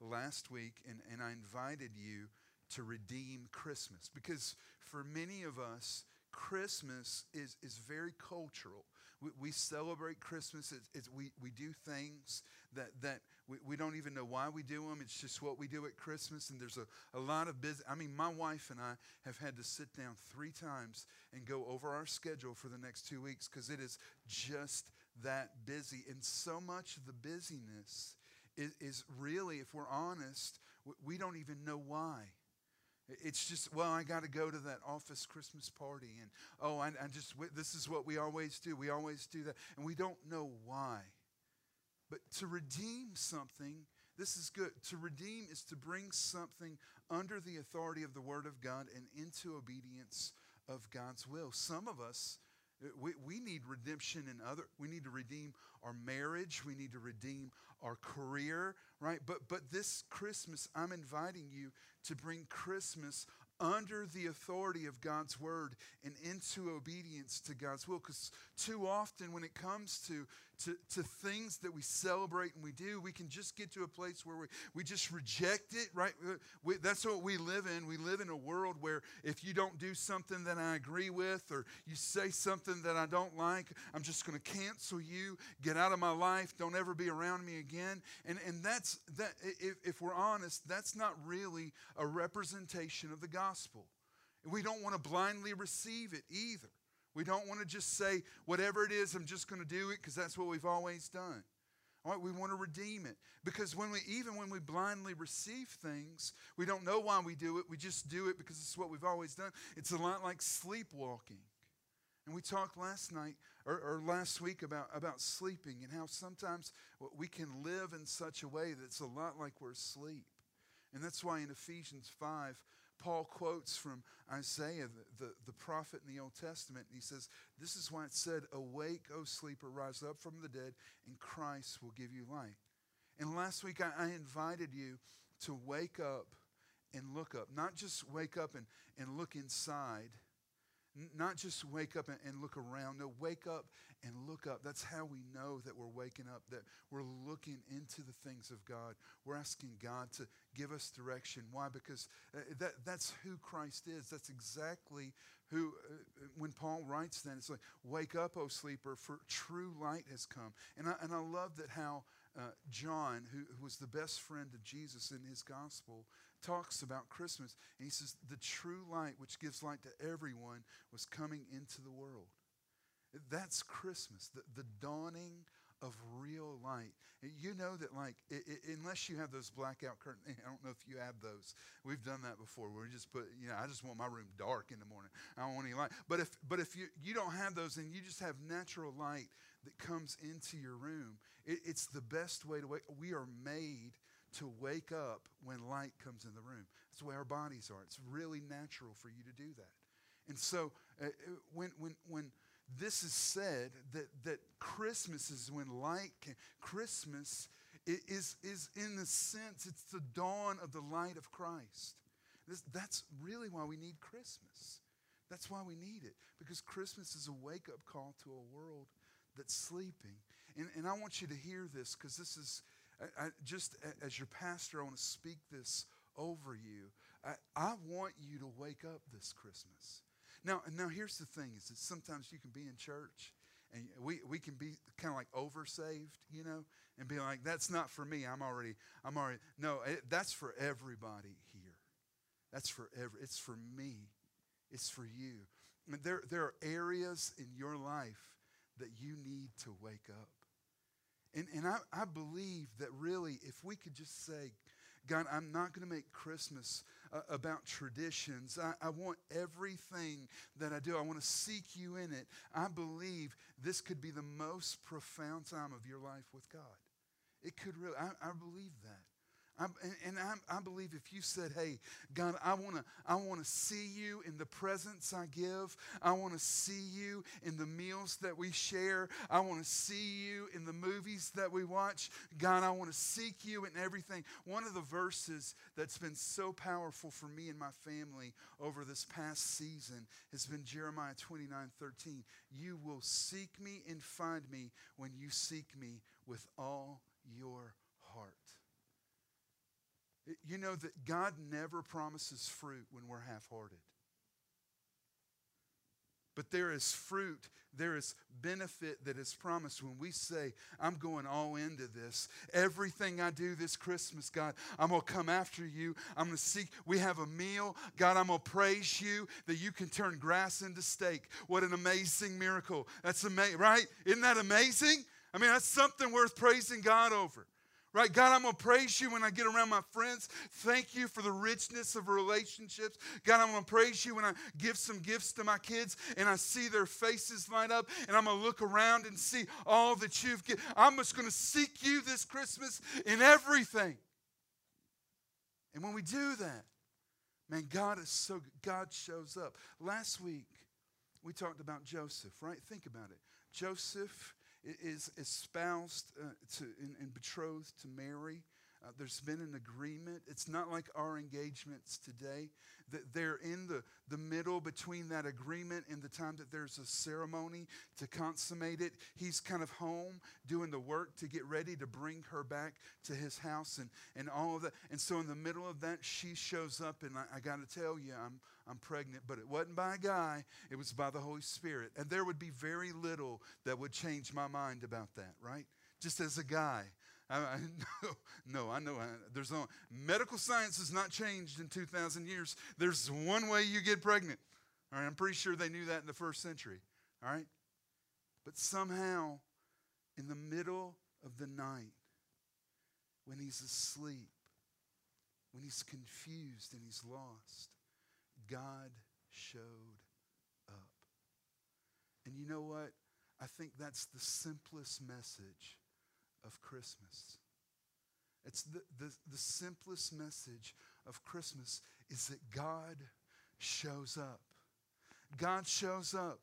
last week, and, and I invited you to redeem Christmas because for many of us, Christmas is, is very cultural. We, we celebrate Christmas. It's, it's, we, we do things that, that we, we don't even know why we do them. It's just what we do at Christmas. And there's a, a lot of business. I mean, my wife and I have had to sit down three times and go over our schedule for the next two weeks because it is just that busy. And so much of the busyness is, is really, if we're honest, we don't even know why. It's just, well, I got to go to that office Christmas party. And, oh, I, I just, this is what we always do. We always do that. And we don't know why. But to redeem something, this is good. To redeem is to bring something under the authority of the Word of God and into obedience of God's will. Some of us, Uh, we, we need redemption in other, we need to redeem our marriage, we need to redeem our career, right? But, but this Christmas, I'm inviting you to bring Christmas under the authority of God's word and into obedience to God's will. Because too often, when it comes to, to, to things that we celebrate and we do, we can just get to a place where we, we just reject it, right? Uh, we, that's what we live in. We live in a world where if you don't do something that I agree with or you say something that I don't like, I'm just going to cancel you, get out of my life, don't ever be around me again. And, and that's, that, if, if we're honest, that's not really a representation of the gospel. We don't want to blindly receive it either. We don't want to just say, whatever it is, I'm just going to do it because that's what we've always done. All right, we want to redeem it. Because when we, even when we blindly receive things, we don't know why we do it. We just do it because it's what we've always done. It's a lot like sleepwalking. And we talked last night or, or, last week about, about sleeping and how sometimes we can live in such a way that's a lot like we're asleep. And that's why in Ephesians 5, Paul quotes from Isaiah, the, the, the, prophet in the Old Testament, and he says, This is why it said, Awake, O sleeper, rise up from the dead, and Christ will give you light. And last week I, I invited you to wake up and look up. Not just wake up and, and look inside, not just wake up and, look around. No, wake up and look up. That's how we know that we're waking up, that we're looking into the things of God. We're asking God to give us direction. Why? Because uh, that, that's who Christ is. That's exactly who, uh, when Paul writes then, it's like, wake up, O sleeper, for true light has come. And I, and I love that how uh, John, who, who was the best friend of Jesus in his gospel, talks about Christmas. And he says, the true light, which gives light to everyone, was coming into the world. That's Christmas, the, the dawning of real light. You know that, like, it, it, unless you have those blackout curtains, I don't know if you have those. We've done that before. Where we just put, you know, I just want my room dark in the morning. I don't want any light. But if, but if you, you don't have those and you just have natural light that comes into your room, it, it's the best way to wake. We are made to wake up when light comes in the room. That's the way our bodies are. It's really natural for you to do that. And so uh, when, when, when this is said that, that Christmas is when light can, Christmas is, is in the sense, it's the dawn of the light of Christ. This, that's really why we need Christmas. That's why we need it, because Christmas is a wake up call to a world that's sleeping. And, and I want you to hear this, because this is, I, I, just as your pastor, I want to speak this over you. I, I want you to wake up this Christmas. Now, now here's the thing: is that sometimes you can be in church and we, we can be kind of like oversaved, you know, and be like, "That's not for me. I'm already, I'm already." No, it, that's for everybody here. That's for every. It's for me. It's for you. There there are areas in your life that you need to wake up. And, and I, I believe that really, if we could just say, God, I'm not going to make Christmas uh, about traditions. I, I want everything that I do, I want to seek you in it. I believe this could be the most profound time of your life with God. It could really, I, I believe that. I'm, and, I'm, I believe if you said, "Hey, God, I want to, I want to see you in the presents I give. I want to see you in the meals that we share. I want to see you in the movies that we watch. God, I want to seek you in everything." One of the verses that's been so powerful for me and my family over this past season has been Jeremiah 29:13. You will seek me and find me when you seek me with all your heart. You know that God never promises fruit when we're half hearted. But there is fruit, there is benefit that is promised when we say, I'm going all into this. Everything I do this Christmas, God, I'm going to come after you. I'm going to seek. We have a meal. God, I'm going to praise you that you can turn grass into steak. What an amazing miracle. That's amazing, right? Isn't that amazing? I mean, that's something worth praising God over. Right? God, I'm going to praise you when I get around my friends. Thank you for the richness of relationships. God, I'm going to praise you when I give some gifts to my kids and I see their faces light up and I'm going to look around and see all that you've given. I'm just going to seek you this Christmas in everything. And when we do that, man, God is so good. God shows up. Last week, we talked about Joseph, right? Think about it. Joseph is espoused uh, to, and, and, betrothed to Mary. Uh, there's been an agreement. It's not like our engagements today. That they're in the, the middle between that agreement and the time that there's a ceremony to consummate it. He's kind of home doing the work to get ready to bring her back to his house and, and all of that. And so in the middle of that, she shows up, and I, I got to tell you, I'm, I'm pregnant, but it wasn't by a guy, it was by the Holy Spirit. And there would be very little that would change my mind about that, right? Just as a guy. I, no, no, I know. I, there's no medical science has not changed in 2,000 years. There's one way you get pregnant. All right, I'm pretty sure they knew that in the first century. All right, but somehow, in the middle of the night, when he's asleep, when he's confused and he's lost, God showed up. And you know what? I think that's the simplest message of Christmas. It's the, the, the simplest message of Christmas is that God shows up. God shows up.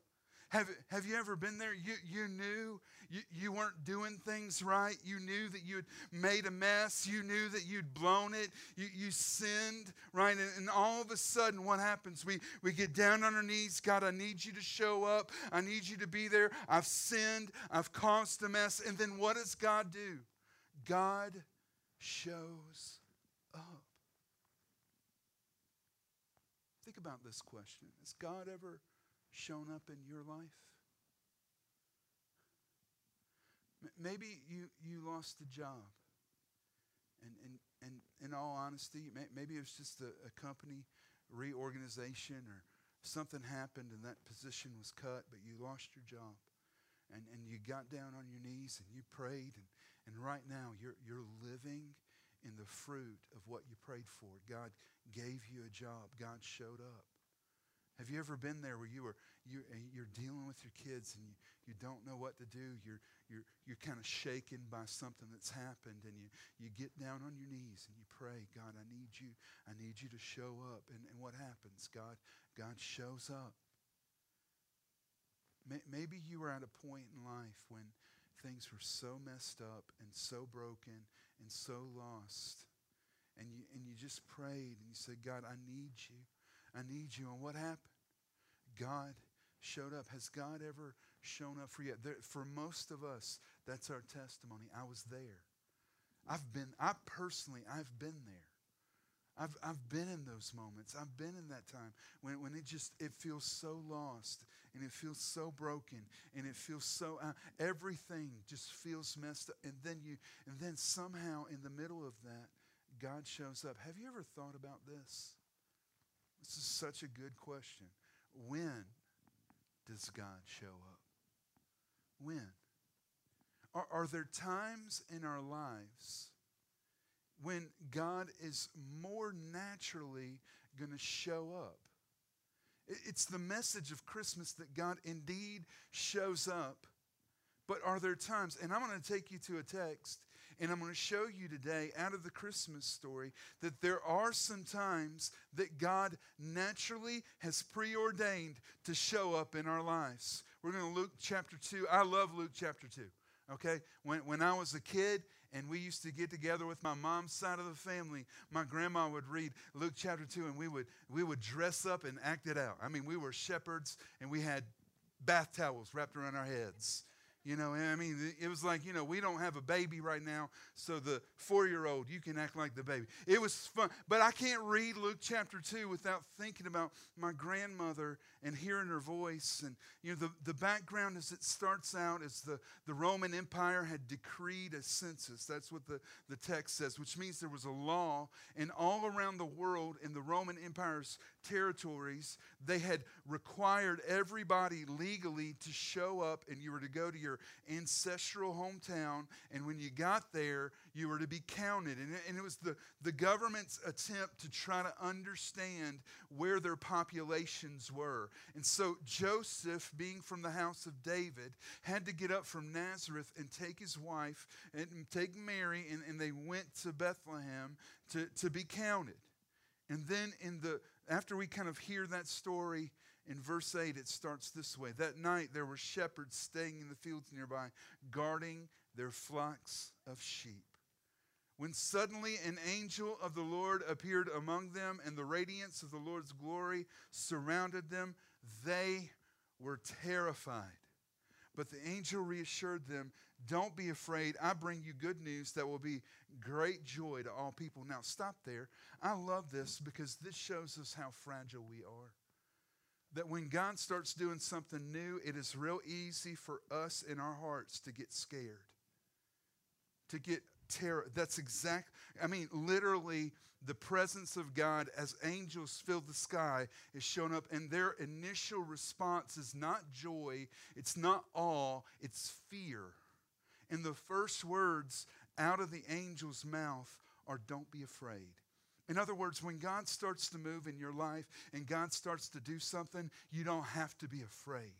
Have, have you ever been there? You, you knew you, you weren't doing things right. You knew that you'd made a mess. You knew that you'd blown it. You, you sinned, right? And, and all of a sudden, what happens? We, we get down on our knees. God, I need you to show up. I need you to be there. I've sinned. I've caused a mess. And then what does God do? God shows up. Think about this question Has God ever shown up in your life? Maybe you, you lost a job. And, and, and in all honesty, maybe it was just a, a company reorganization or something happened and that position was cut, but you lost your job. And, and you got down on your knees and you prayed. And, and right now, you're, you're living in the fruit of what you prayed for. God gave you a job, God showed up. Have you ever been there where you were you, eh, you're dealing with your kids and you, you don't know what to do? You're, you're, you're kind of shaken by something that's happened and you, you get down on your knees and you pray, God, I need you. I need you to show up. And, and what happens? God, God shows up. Maybe you were at a point in life when things were so messed up and so broken and so lost. And you, and you just prayed and you said, God, I need you. I need you. And what happened? God showed up. Has God ever shown up for you? There, for most of us, that's our testimony. I was there. I've been, I personally, I've been there. I've, I've been in those moments. I've been in that time when, when it just, it feels so lost and it feels so broken and it feels so, uh, everything just feels messed up. And then you, and then somehow in the middle of that, God shows up. Have you ever thought about this? This is such a good question. When does God show up? When? Are, are there times in our lives when God is more naturally going to show up? It's the message of Christmas that God indeed shows up. But are there times, and I'm going to take you to a text And I'm going to show you today, out of the Christmas story, that there are some times that God naturally has preordained to show up in our lives. We're going to Luke chapter 2. I love Luke chapter 2. Okay? When, when I was a kid, and we used to get together with my mom's side of the family. My grandma would read Luke chapter 2 and we would we would dress up and act it out. I mean, we were shepherds and we had bath towels wrapped around our heads. You know, I mean, it was like, you know, we don't have a baby right now, so the four year old, you can act like the baby. It was fun. But I can't read Luke chapter 2 without thinking about my grandmother and hearing her voice. And, you know, the, the background as it starts out is the, the Roman Empire had decreed a census. That's what the, the text says, which means there was a law. And all around the world in the Roman Empire's territories, they had required everybody legally to show up and you were to go to your ancestral hometown. And when you got there, you were to be counted. And, and it was the, the government's attempt to try to understand where their populations were. And so Joseph, being from the house of David, had to get up from Nazareth and take his wife and take Mary, and, and they went to Bethlehem to, to be counted. And then in the after we kind of hear that story in verse 8, it starts this way. That night there were shepherds staying in the fields nearby, guarding their flocks of sheep. When suddenly an angel of the Lord appeared among them, and the radiance of the Lord's glory surrounded them, they were terrified. But the angel reassured them, Don't be afraid. I bring you good news that will be great joy to all people. Now, stop there. I love this because this shows us how fragile we are. That when God starts doing something new, it is real easy for us in our hearts to get scared, to get terror. That's exact. I mean, literally, the presence of God as angels fill the sky is shown up, and their initial response is not joy, it's not awe, it's fear. And the first words out of the angel's mouth are, Don't be afraid. In other words, when God starts to move in your life and God starts to do something, you don't have to be afraid.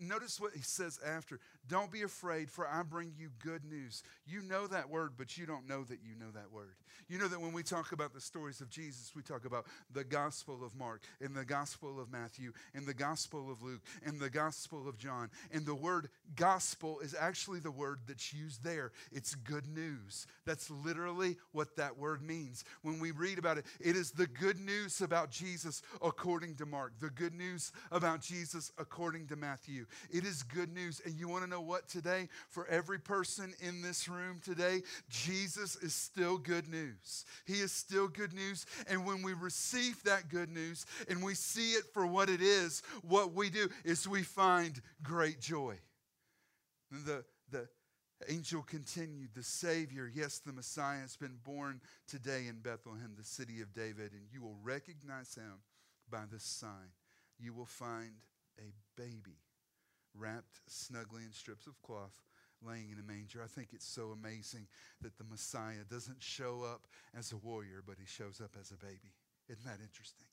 Notice what he says after. Don't be afraid, for I bring you good news. You know that word, but you don't know that you know that word. You know that when we talk about the stories of Jesus, we talk about the Gospel of Mark, and the Gospel of Matthew, and the Gospel of Luke, and the Gospel of John. And the word gospel is actually the word that's used there. It's good news. That's literally what that word means. When we read about it, it is the good news about Jesus according to Mark, the good news about Jesus according to Matthew. It is good news. And you want to know what today? For every person in this room today, Jesus is still good news. He is still good news. And when we receive that good news and we see it for what it is, what we do is we find great joy. The, the angel continued, The Savior, yes, the Messiah, has been born today in Bethlehem, the city of David, and you will recognize him by this sign. You will find a baby wrapped snugly in strips of cloth, laying in a manger. I think it's so amazing that the Messiah doesn't show up as a warrior, but he shows up as a baby. Isn't that interesting?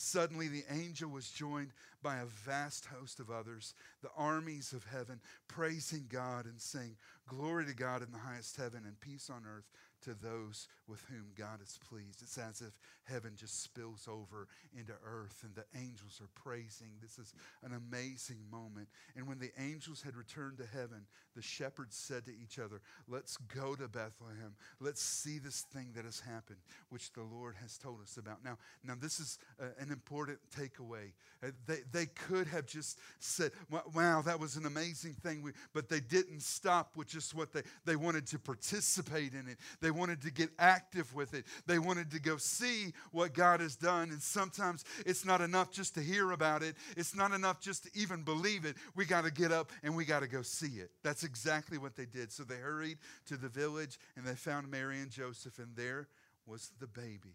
Suddenly, the angel was joined by a vast host of others, the armies of heaven, praising God and saying, Glory to God in the highest heaven and peace on earth to those with whom God is pleased. It's as if heaven just spills over into earth and the angels are praising. This is an amazing moment. And when the angels had returned to heaven, the shepherds said to each other, Let's go to Bethlehem. Let's see this thing that has happened, which the Lord has told us about. Now, now this is an important takeaway. Uh, they, they could have just said, Wow, that was an amazing thing. We, but they didn't stop with just what they, they wanted to participate in it. They wanted to get active with it. They wanted to go see what God has done. And sometimes it's not enough just to hear about it, it's not enough just to even believe it. We got to get up and we got to go see it. That's exactly what they did. So they hurried to the village and they found Mary and Joseph, and there was the baby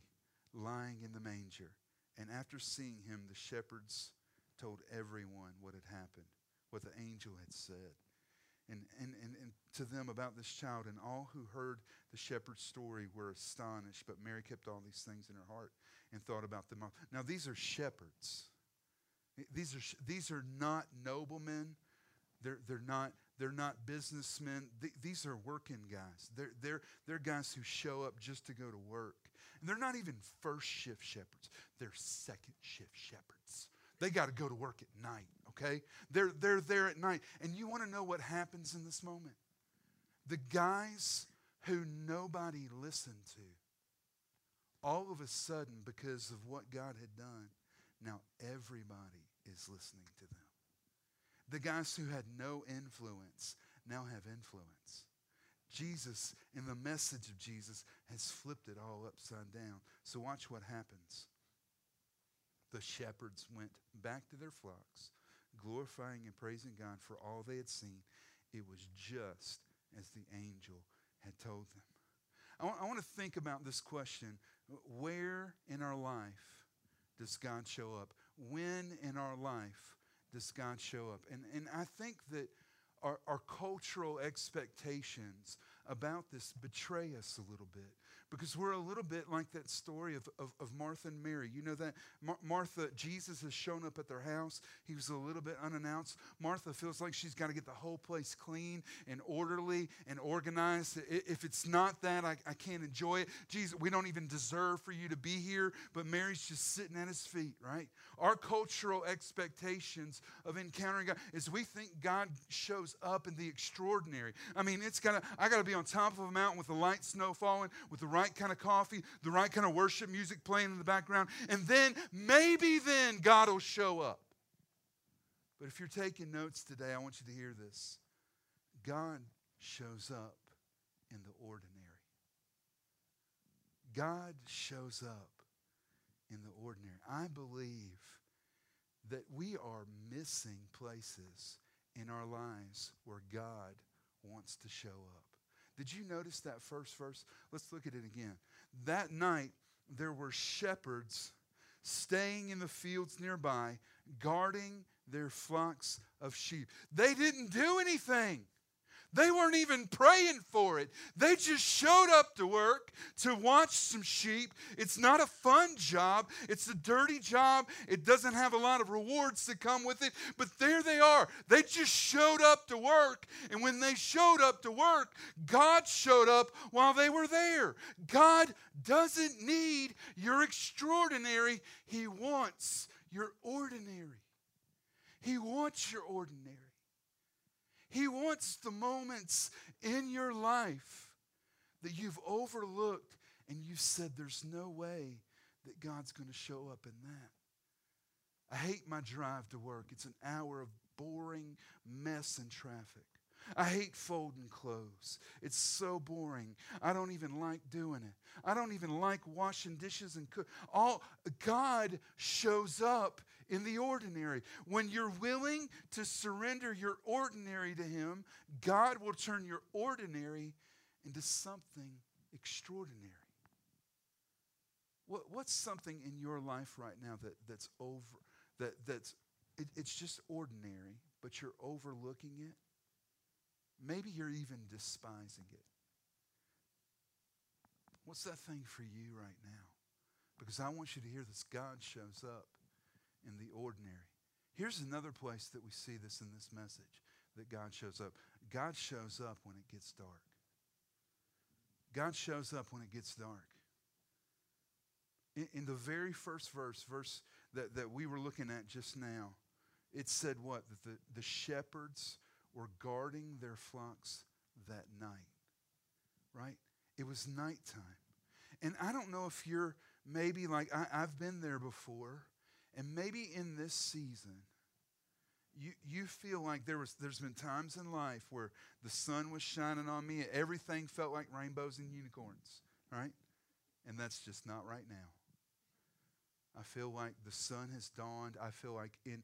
lying in the manger. And after seeing him, the shepherds told everyone what had happened, what the angel had said and, and, and, and to them about this child. And all who heard the shepherd's story were astonished. But Mary kept all these things in her heart and thought about them. Now, these are shepherds. These are, these are not noblemen. They're, they're not They're not businessmen. Th- these are working guys. They're, they're, they're guys who show up just to go to work. And they're not even first shift shepherds, they're second shift shepherds. They got to go to work at night, okay? They're, they're there at night. And you want to know what happens in this moment? The guys who nobody listened to, all of a sudden, because of what God had done, now everybody is listening to them. The guys who had no influence now have influence. Jesus, in the message of Jesus, has flipped it all upside down. So watch what happens. The shepherds went back to their flocks, glorifying and praising God for all they had seen. It was just as the angel had told them. I want, to think about this question where in our life does God show up? When in our life does God show up? And, and I think that our, our cultural expectations about this betray us a little bit because we're a little bit like that story of, of, of Martha and Mary. You know that Mar- Martha, Jesus has shown up at their house. He was a little bit unannounced. Martha feels like she's got to get the whole place clean and orderly and organized. If it's not that, I, I can't enjoy it. Jesus, we don't even deserve for you to be here, but Mary's just sitting at his feet, right? Our cultural expectations of encountering God is we think God shows up in the extraordinary. I mean, it's got to, I got to be on top of a mountain with the light snow falling, with the right right kind of coffee, the right kind of worship music playing in the background, and then maybe then God will show up. But if you're taking notes today, I want you to hear this God shows up in the ordinary. God shows up in the ordinary. I believe that we are missing places in our lives where God wants to show up. Did you notice that first verse? Let's look at it again. That night, there were shepherds staying in the fields nearby, guarding their flocks of sheep. They didn't do anything. They weren't even praying for it. They just showed up to work to watch some sheep. It's not a fun job, it's a dirty job. It doesn't have a lot of rewards to come with it, but there they are. They just showed up to work. And when they showed up to work, God showed up while they were there. God doesn't need your extraordinary, He wants your ordinary. He wants your ordinary. He wants the moments in your life that you've overlooked and you've said, There's no way that God's going to show up in that. I hate my drive to work. It's an hour of boring mess and traffic. I hate folding clothes. It's so boring. I don't even like doing it. I don't even like washing dishes and cook. All God shows up in the ordinary. When you're willing to surrender your ordinary to him, God will turn your ordinary into something extraordinary. What, what's something in your life right now that, that's over that that's it, it's just ordinary, but you're overlooking it? Maybe you're even despising it. What's that thing for you right now? Because I want you to hear this God shows up in the ordinary. Here's another place that we see this in this message that God shows up. God shows up when it gets dark. God shows up when it gets dark. In, in the very first verse, verse that, that we were looking at just now, it said what? That the, the shepherds were guarding their flocks that night, right? It was nighttime. And I don't know if you're maybe like, I, I've been there before, and maybe in this season, you, you feel like there was there's been times in life where the sun was shining on me and everything felt like rainbows and unicorns right? And that's just not right now. I feel like the sun has dawned. I feel like in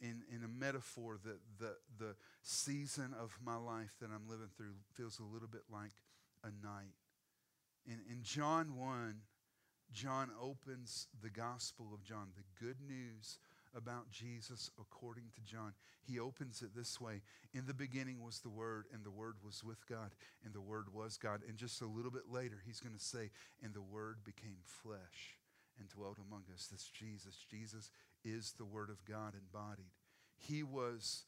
in, in a metaphor that the, the season of my life that I'm living through feels a little bit like a night. In, in John 1, John opens the Gospel of John, the good news about Jesus according to John. He opens it this way In the beginning was the Word, and the Word was with God, and the Word was God. And just a little bit later, he's going to say, And the Word became flesh and dwelt among us. That's Jesus. Jesus is the Word of God embodied. He was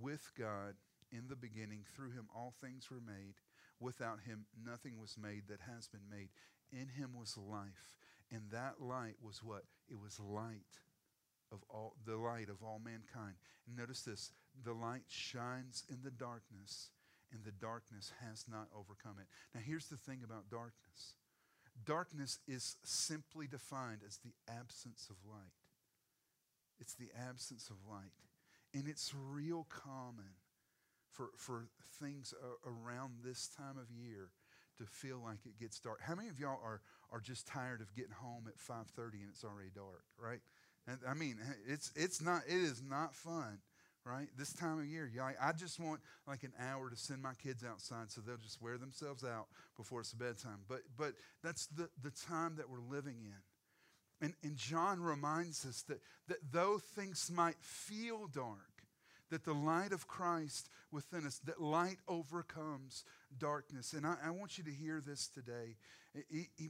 with God in the beginning. Through him all things were made. Without him nothing was made that has been made. In him was life, and that light was what? It was light of all the light of all mankind. And notice this, the light shines in the darkness, and the darkness has not overcome it. Now here's the thing about darkness. Darkness is simply defined as the absence of light. It's the absence of light. And it's real common for, for things around this time of year to feel like it gets dark. How many of y'all are, are just tired of getting home at 5.30 and it's already dark, right? And, I mean, it's, it's not, it is not fun, right? This time of year, you I just want like an hour to send my kids outside so they'll just wear themselves out before it's bedtime. But, but that's the, the time that we're living in. And, and John reminds us that, that though things might feel dark, that the light of Christ within us, that light overcomes darkness. And I, I want you to hear this today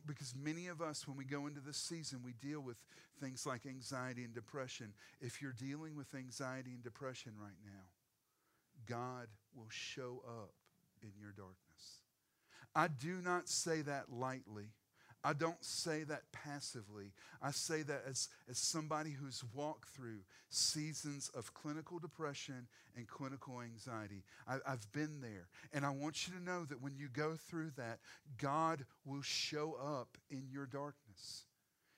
because many of us, when we go into this season, we deal with things like anxiety and depression. If you're dealing with anxiety and depression right now, God will show up in your darkness. I do not say that lightly. I don't say that passively. I say that as, as somebody who's walked through seasons of clinical depression and clinical anxiety. I, I've been there. And I want you to know that when you go through that, God will show up in your darkness.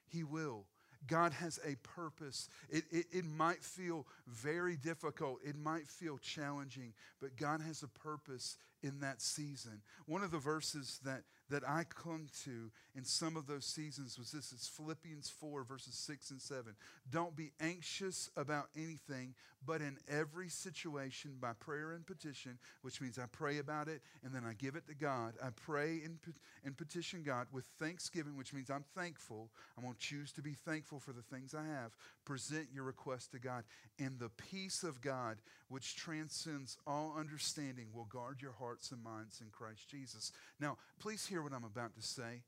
He will. God has a purpose. It, it, it, might feel very difficult, it might feel challenging, but God has a purpose in that season. One of the verses that, that I clung to in some of those seasons was this it's Philippians 4, verses 6 and 7. Don't be anxious about anything, but in every situation, by prayer and petition, which means I pray about it and then I give it to God. I pray and, and petition God with thanksgiving, which means I'm thankful. I'm going to choose to be thankful for the things I have. Present your request to God. And the peace of God, which transcends all understanding, will guard your hearts and minds in Christ Jesus. Now, please hear what I'm about to say.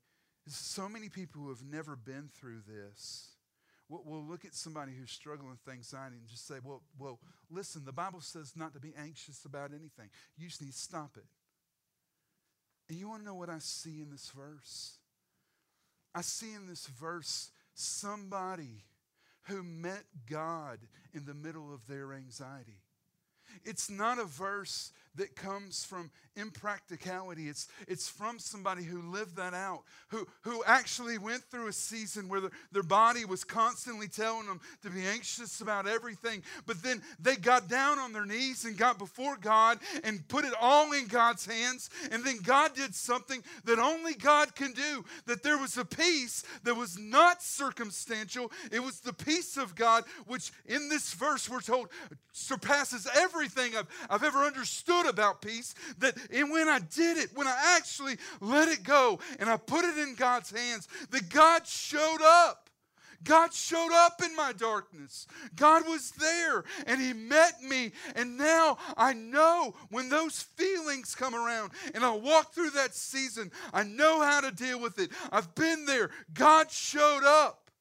Is so many people who have never been through this we will look at somebody who's struggling with anxiety and just say, well, well, listen, the Bible says not to be anxious about anything. You just need to stop it. And you want to know what I see in this verse? I see in this verse somebody who met God in the middle of their anxiety. It's not a verse that comes from impracticality. It's, it's from somebody who lived that out, who, who actually went through a season where the, their body was constantly telling them to be anxious about everything. But then they got down on their knees and got before God and put it all in God's hands. And then God did something that only God can do. That there was a peace that was not circumstantial, it was the peace of God, which in this verse we're told surpasses everything I've, I've ever understood about peace that and when I did it, when I actually let it go and I put it in God's hands, that God showed up. God showed up in my darkness. God was there and He met me. And now I know when those feelings come around and I walk through that season, I know how to deal with it. I've been there. God showed up.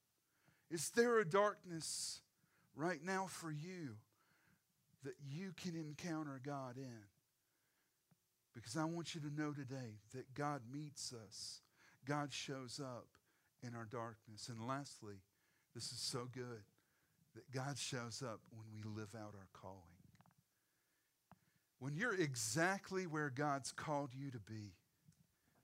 Is there a darkness right now for you that you can encounter God in? Because I want you to know today that God meets us, God shows up in our darkness. And lastly, this is so good that God shows up when we live out our calling. When you're exactly where God's called you to be,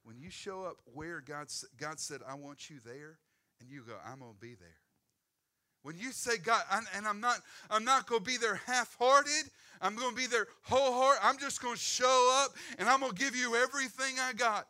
when you show up where God, God said, I want you there, and you go, I'm going to be there. When you say God, and I'm not, I'm not going to be there half-hearted. I'm going to be there wholehearted. I'm just going to show up, and I'm going to give you everything I got.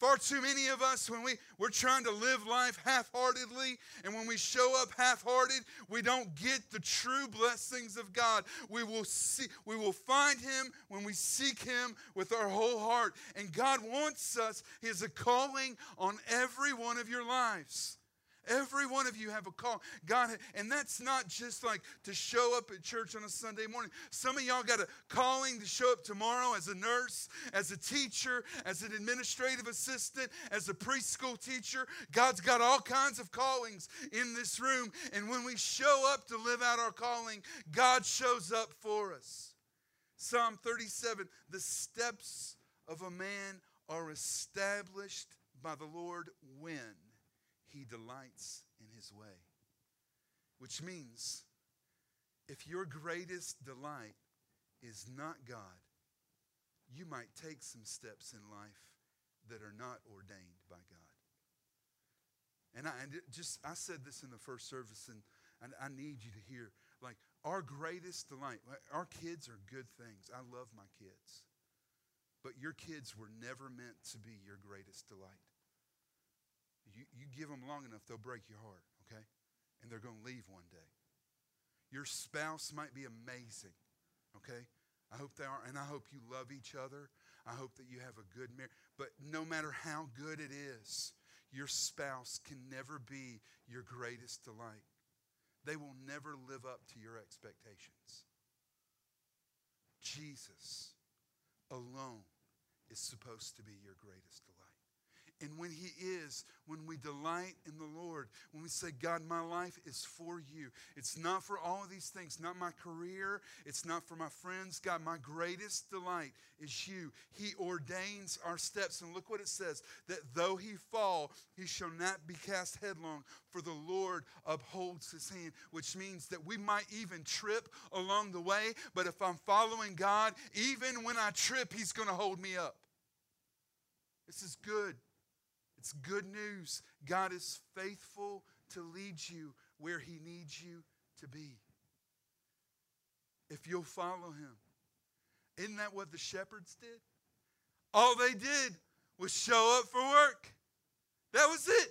Far too many of us, when we, we're trying to live life half heartedly, and when we show up half hearted, we don't get the true blessings of God. We will, see, we will find Him when we seek Him with our whole heart. And God wants us, He has a calling on every one of your lives. Every one of you have a call. God, and that's not just like to show up at church on a Sunday morning. Some of y'all got a calling to show up tomorrow as a nurse, as a teacher, as an administrative assistant, as a preschool teacher. God's got all kinds of callings in this room. And when we show up to live out our calling, God shows up for us. Psalm 37 The steps of a man are established by the Lord when he delights in his way. Which means if your greatest delight is not God, you might take some steps in life that are not ordained by God. And I and just I said this in the first service, and, and I need you to hear like our greatest delight. Our kids are good things. I love my kids. But your kids were never meant to be your greatest delight. You, you give them long enough, they'll break your heart, okay? And they're going to leave one day. Your spouse might be amazing, okay? I hope they are, and I hope you love each other. I hope that you have a good marriage. But no matter how good it is, your spouse can never be your greatest delight. They will never live up to your expectations. Jesus alone is supposed to be your greatest delight. And when He is, when we delight in the Lord, when we say, God, my life is for you. It's not for all of these things, not my career, it's not for my friends. God, my greatest delight is you. He ordains our steps. And look what it says that though he fall, he shall not be cast headlong, for the Lord upholds his hand, which means that we might even trip along the way. But if I'm following God, even when I trip, he's going to hold me up. This is good. It's good news. God is faithful to lead you where He needs you to be. If you'll follow Him. Isn't that what the shepherds did? All they did was show up for work. That was it.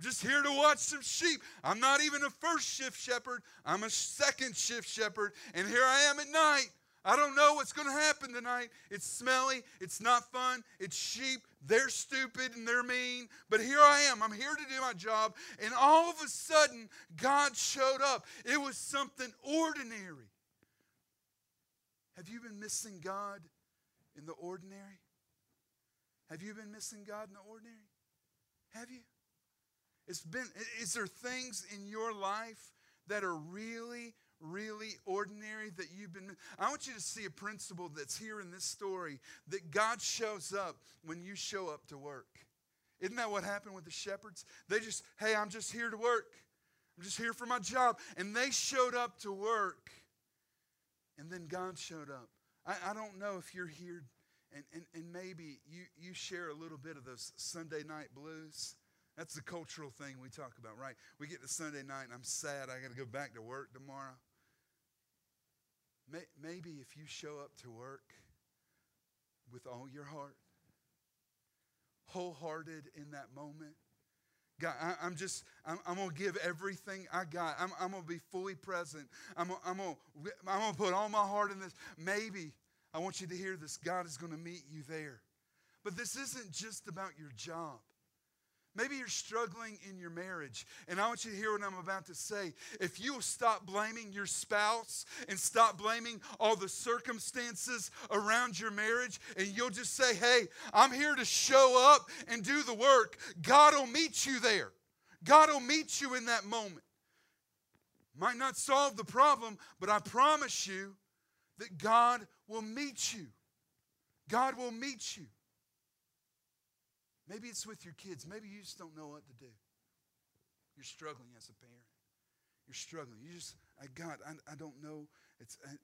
Just here to watch some sheep. I'm not even a first shift shepherd, I'm a second shift shepherd. And here I am at night I don't know what's going to happen tonight. It's smelly. It's not fun. It's sheep. They're stupid and they're mean. But here I am. I'm here to do my job. And all of a sudden, God showed up. It was something ordinary. Have you been missing God in the ordinary? Have you been missing God in the ordinary? Have you? It's been, is there things in your life that are really really ordinary that you've been. I want you to see a principle that's here in this story that God shows up when you show up to work. Isn't that what happened with the shepherds? They just, hey, I'm just here to work. I'm just here for my job. And they showed up to work. And then God showed up. I, I don't know if you're here and, and, and maybe you, you share a little bit of those Sunday night blues. That's the cultural thing we talk about, right? We get to Sunday night and I'm sad I got to go back to work tomorrow. Maybe if you show up to work with all your heart, wholehearted in that moment, God, I, am just, I'm, I'm going to give everything I got. I'm, I'm going to be fully present. I'm, I'm going I'm to put all my heart in this. Maybe, I want you to hear this, God is going to meet you there. But this isn't just about your job. Maybe you're struggling in your marriage, and I want you to hear what I'm about to say. If you will stop blaming your spouse and stop blaming all the circumstances around your marriage, and you'll just say, Hey, I'm here to show up and do the work, God will meet you there. God will meet you in that moment. Might not solve the problem, but I promise you that God will meet you. God will meet you. Maybe it's with your kids. Maybe you just don't know what to do. You're struggling as a parent. You're struggling. You just, I, God, I, I don't know. It's, I,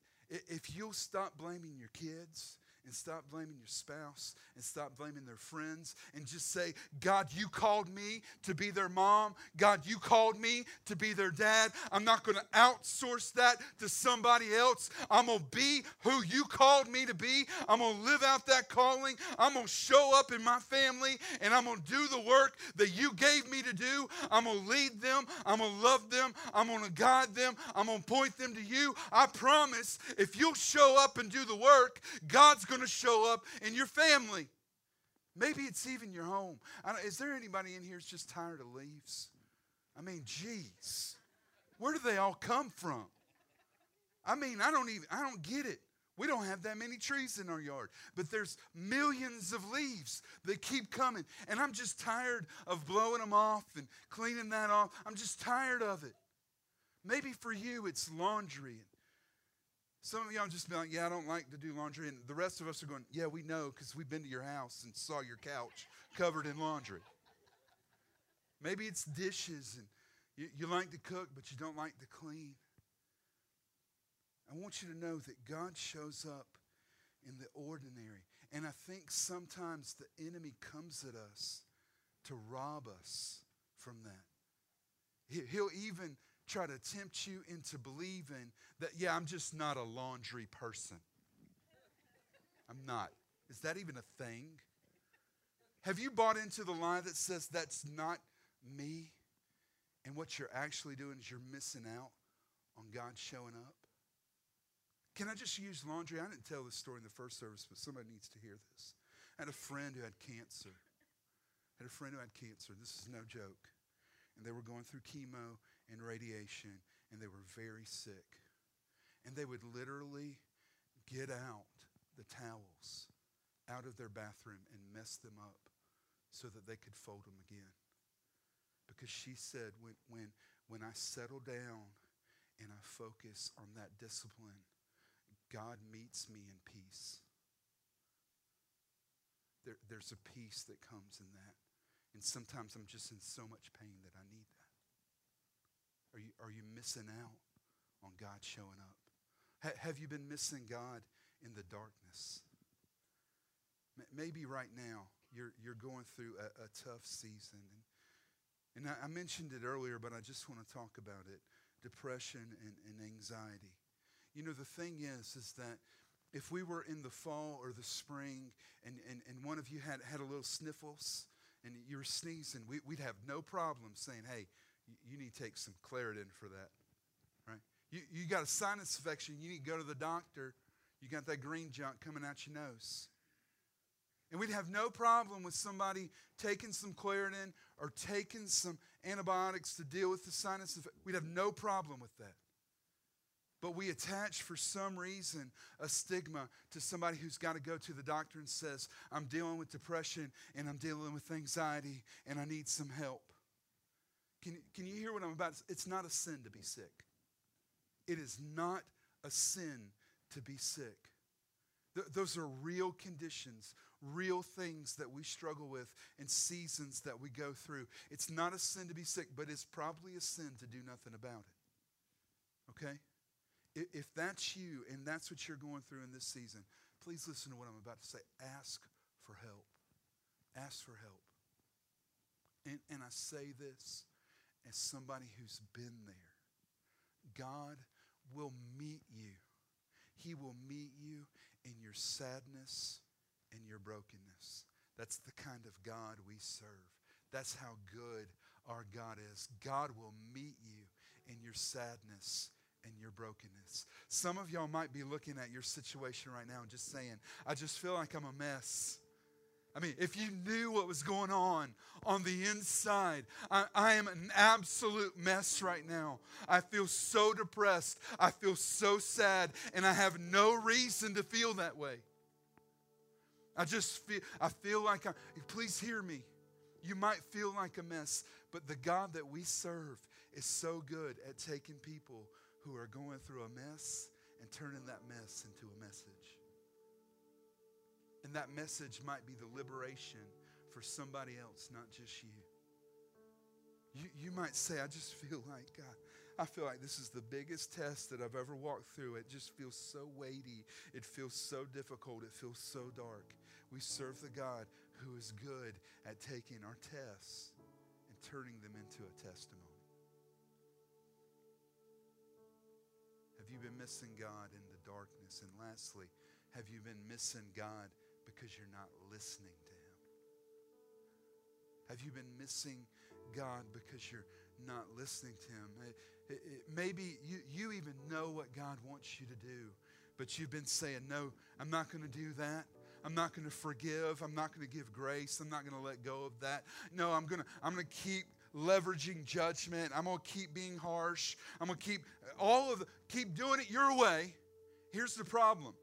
if you'll stop blaming your kids and stop blaming your spouse and stop blaming their friends and just say, God, you called me to be their mom. God, you called me to be their dad. I'm not going to outsource that to somebody else. I'm going to be who you called me to be. I'm going to live out that calling. I'm going to show up in my family and I'm going to do the work that you gave me to do. I'm going to lead them. I'm going to love them. I'm going to guide them. I'm going to point them to you. I promise if you'll show up and do the work, God's going to show up in your family. Maybe it's even your home. is there anybody in here that's just tired of leaves? I mean, geez, where do they all come from? I mean, I don't even, I don't get it. We don't have that many trees in our yard, but there's millions of leaves that keep coming. And I'm just tired of blowing them off and cleaning that off. I'm just tired of it. Maybe for you, it's laundry Some of y'all just be like, yeah, I don't like to do laundry. And the rest of us are going, yeah, we know because we've been to your house and saw your couch covered in laundry. Maybe it's dishes and you, you like to cook, but you don't like to clean. I want you to know that God shows up in the ordinary. And I think sometimes the enemy comes at us to rob us from that. He'll even try to tempt you into believing that, yeah, I'm just not a laundry person. I'm not. Is that even a thing? Have you bought into the lie that says that's not me? And what you're actually doing is you're missing out on God showing up? Can I just use laundry? I didn't tell this story in the first service, but somebody needs to hear this. I had a friend who had cancer. I had a friend who had cancer. This is no joke. And they were going through chemo and radiation, and they were very sick. And they would literally get out the towels out of their bathroom and mess them up so that they could fold them again. Because she said, when, when, when I settle down and I focus on that discipline, God meets me in peace. There, there's a peace that comes in that. And sometimes I'm just in so much pain that I need. Are you, are you missing out on God showing up? Ha- have you been missing God in the darkness? Maybe right now you're, you're going through a, a tough season. And, and I, I, mentioned it earlier, but I just want to talk about it depression and, and anxiety. You know, the thing is, is that if we were in the fall or the spring and, and, and one of you had, had a little sniffles and you were sneezing, we, would have no problem saying, hey, you need to take some Claritin for that, right? You, you got a sinus infection, you need to go to the doctor. You got that green junk coming out your nose. And we'd have no problem with somebody taking some Claritin or taking some antibiotics to deal with the sinus. We'd have no problem with that. But we attach, for some reason, a stigma to somebody who's got to go to the doctor and says, I'm dealing with depression and I'm dealing with anxiety and I need some help. Can, can you hear what I'm about? It's not a sin to be sick. It is not a sin to be sick. Th- those are real conditions, real things that we struggle with and seasons that we go through. It's not a sin to be sick, but it's probably a sin to do nothing about it. Okay? If that's you and that's what you're going through in this season, please listen to what I'm about to say. Ask for help. Ask for help. And, and I say this as somebody who's been there. God will meet you. He will meet you in your sadness and your brokenness. That's the kind of God we serve. That's how good our God is. God will meet you in your sadness and your brokenness. Some of y'all might be looking at your situation right now and just saying, I just feel like I'm a mess. I mean, if you knew what was going on on the inside, I, I, am an absolute mess right now. I feel so depressed. I feel so sad, and I have no reason to feel that way. I just feel, I feel like I, please hear me. You might feel like a mess, but the God that we serve is so good at taking people who are going through a mess and turning that mess into a message. And that message might be the liberation for somebody else, not just you. You, you might say, I just feel like, God, I feel like this is the biggest test that I've ever walked through. It just feels so weighty. It feels so difficult. It feels so dark. We serve the God who is good at taking our tests and turning them into a testimony. Have you been missing God in the darkness? And lastly, have you been missing God because you're not listening to Him? Have you been missing God because you're not listening to Him? It, it, it, maybe you, you even know what God wants you to do, but you've been saying, No, I'm not going to do that. I'm not going to forgive. I'm not going to give grace. I'm not going to let go of that. No, I'm going to I'm going to keep leveraging judgment. I'm going to keep being harsh. I'm going to keep all of the, keep doing it your way. Here's the problem.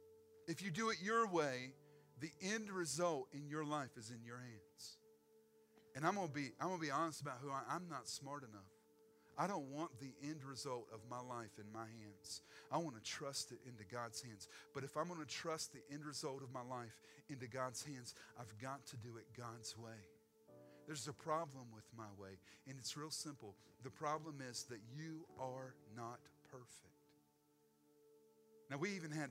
If you do it your way, the end result in your life is in your hands. And I'm gonna be, I'm gonna be honest about who I, am. I'm not smart enough. I don't want the end result of my life in my hands. I want to trust it into God's hands. But if I'm going to trust the end result of my life into God's hands, I've got to do it God's way. There's a problem with my way, and it's real simple. The problem is that you are not perfect. Now, we even had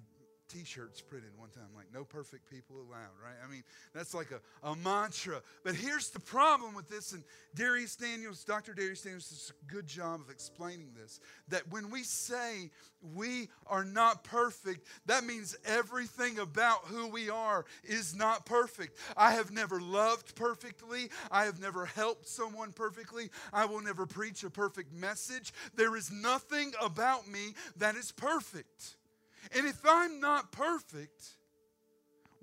t-shirts printed one time like no perfect people allowed right? I mean that's like a, a mantra. But here's the problem with this and Dharius Daniels dr Dharius Daniels does a good job of explaining this that when we say we are not perfect that means everything about who we are is not perfect. I have never loved perfectly. I have never helped someone perfectly. I will never preach a perfect message. There is nothing about me that is perfect and if I'm not perfect,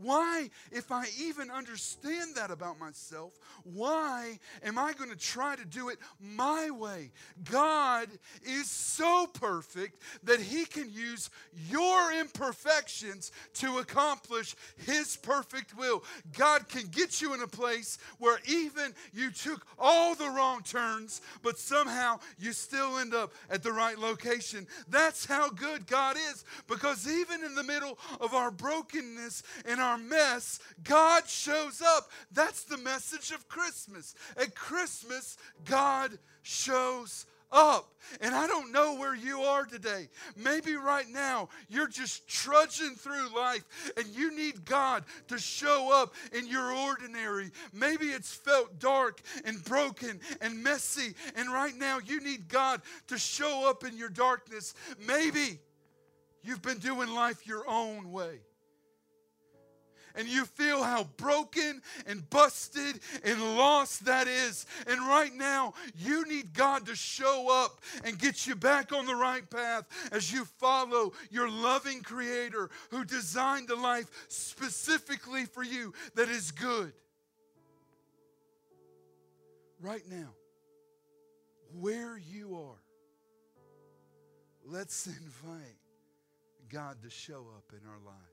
why, if I even understand that about myself, why am I going to try to do it my way? God is so perfect that He can use your imperfections to accomplish His perfect will. God can get you in a place where even you took all the wrong turns, but somehow you still end up at the right location. That's how good God is, because even in the middle of our brokenness and our mess, God shows up. That's the message of Christmas. At Christmas, God shows up. And I don't know where you are today. Maybe right now you're just trudging through life and you need God to show up in your ordinary. Maybe it's felt dark and broken and messy. And right now you need God to show up in your darkness. Maybe you've been doing life your own way and you feel how broken and busted and lost that is. And right now, you need God to show up and get you back on the right path as you follow your loving Creator who designed a life specifically for you that is good. Right now, where you are, let's invite God to show up in our lives.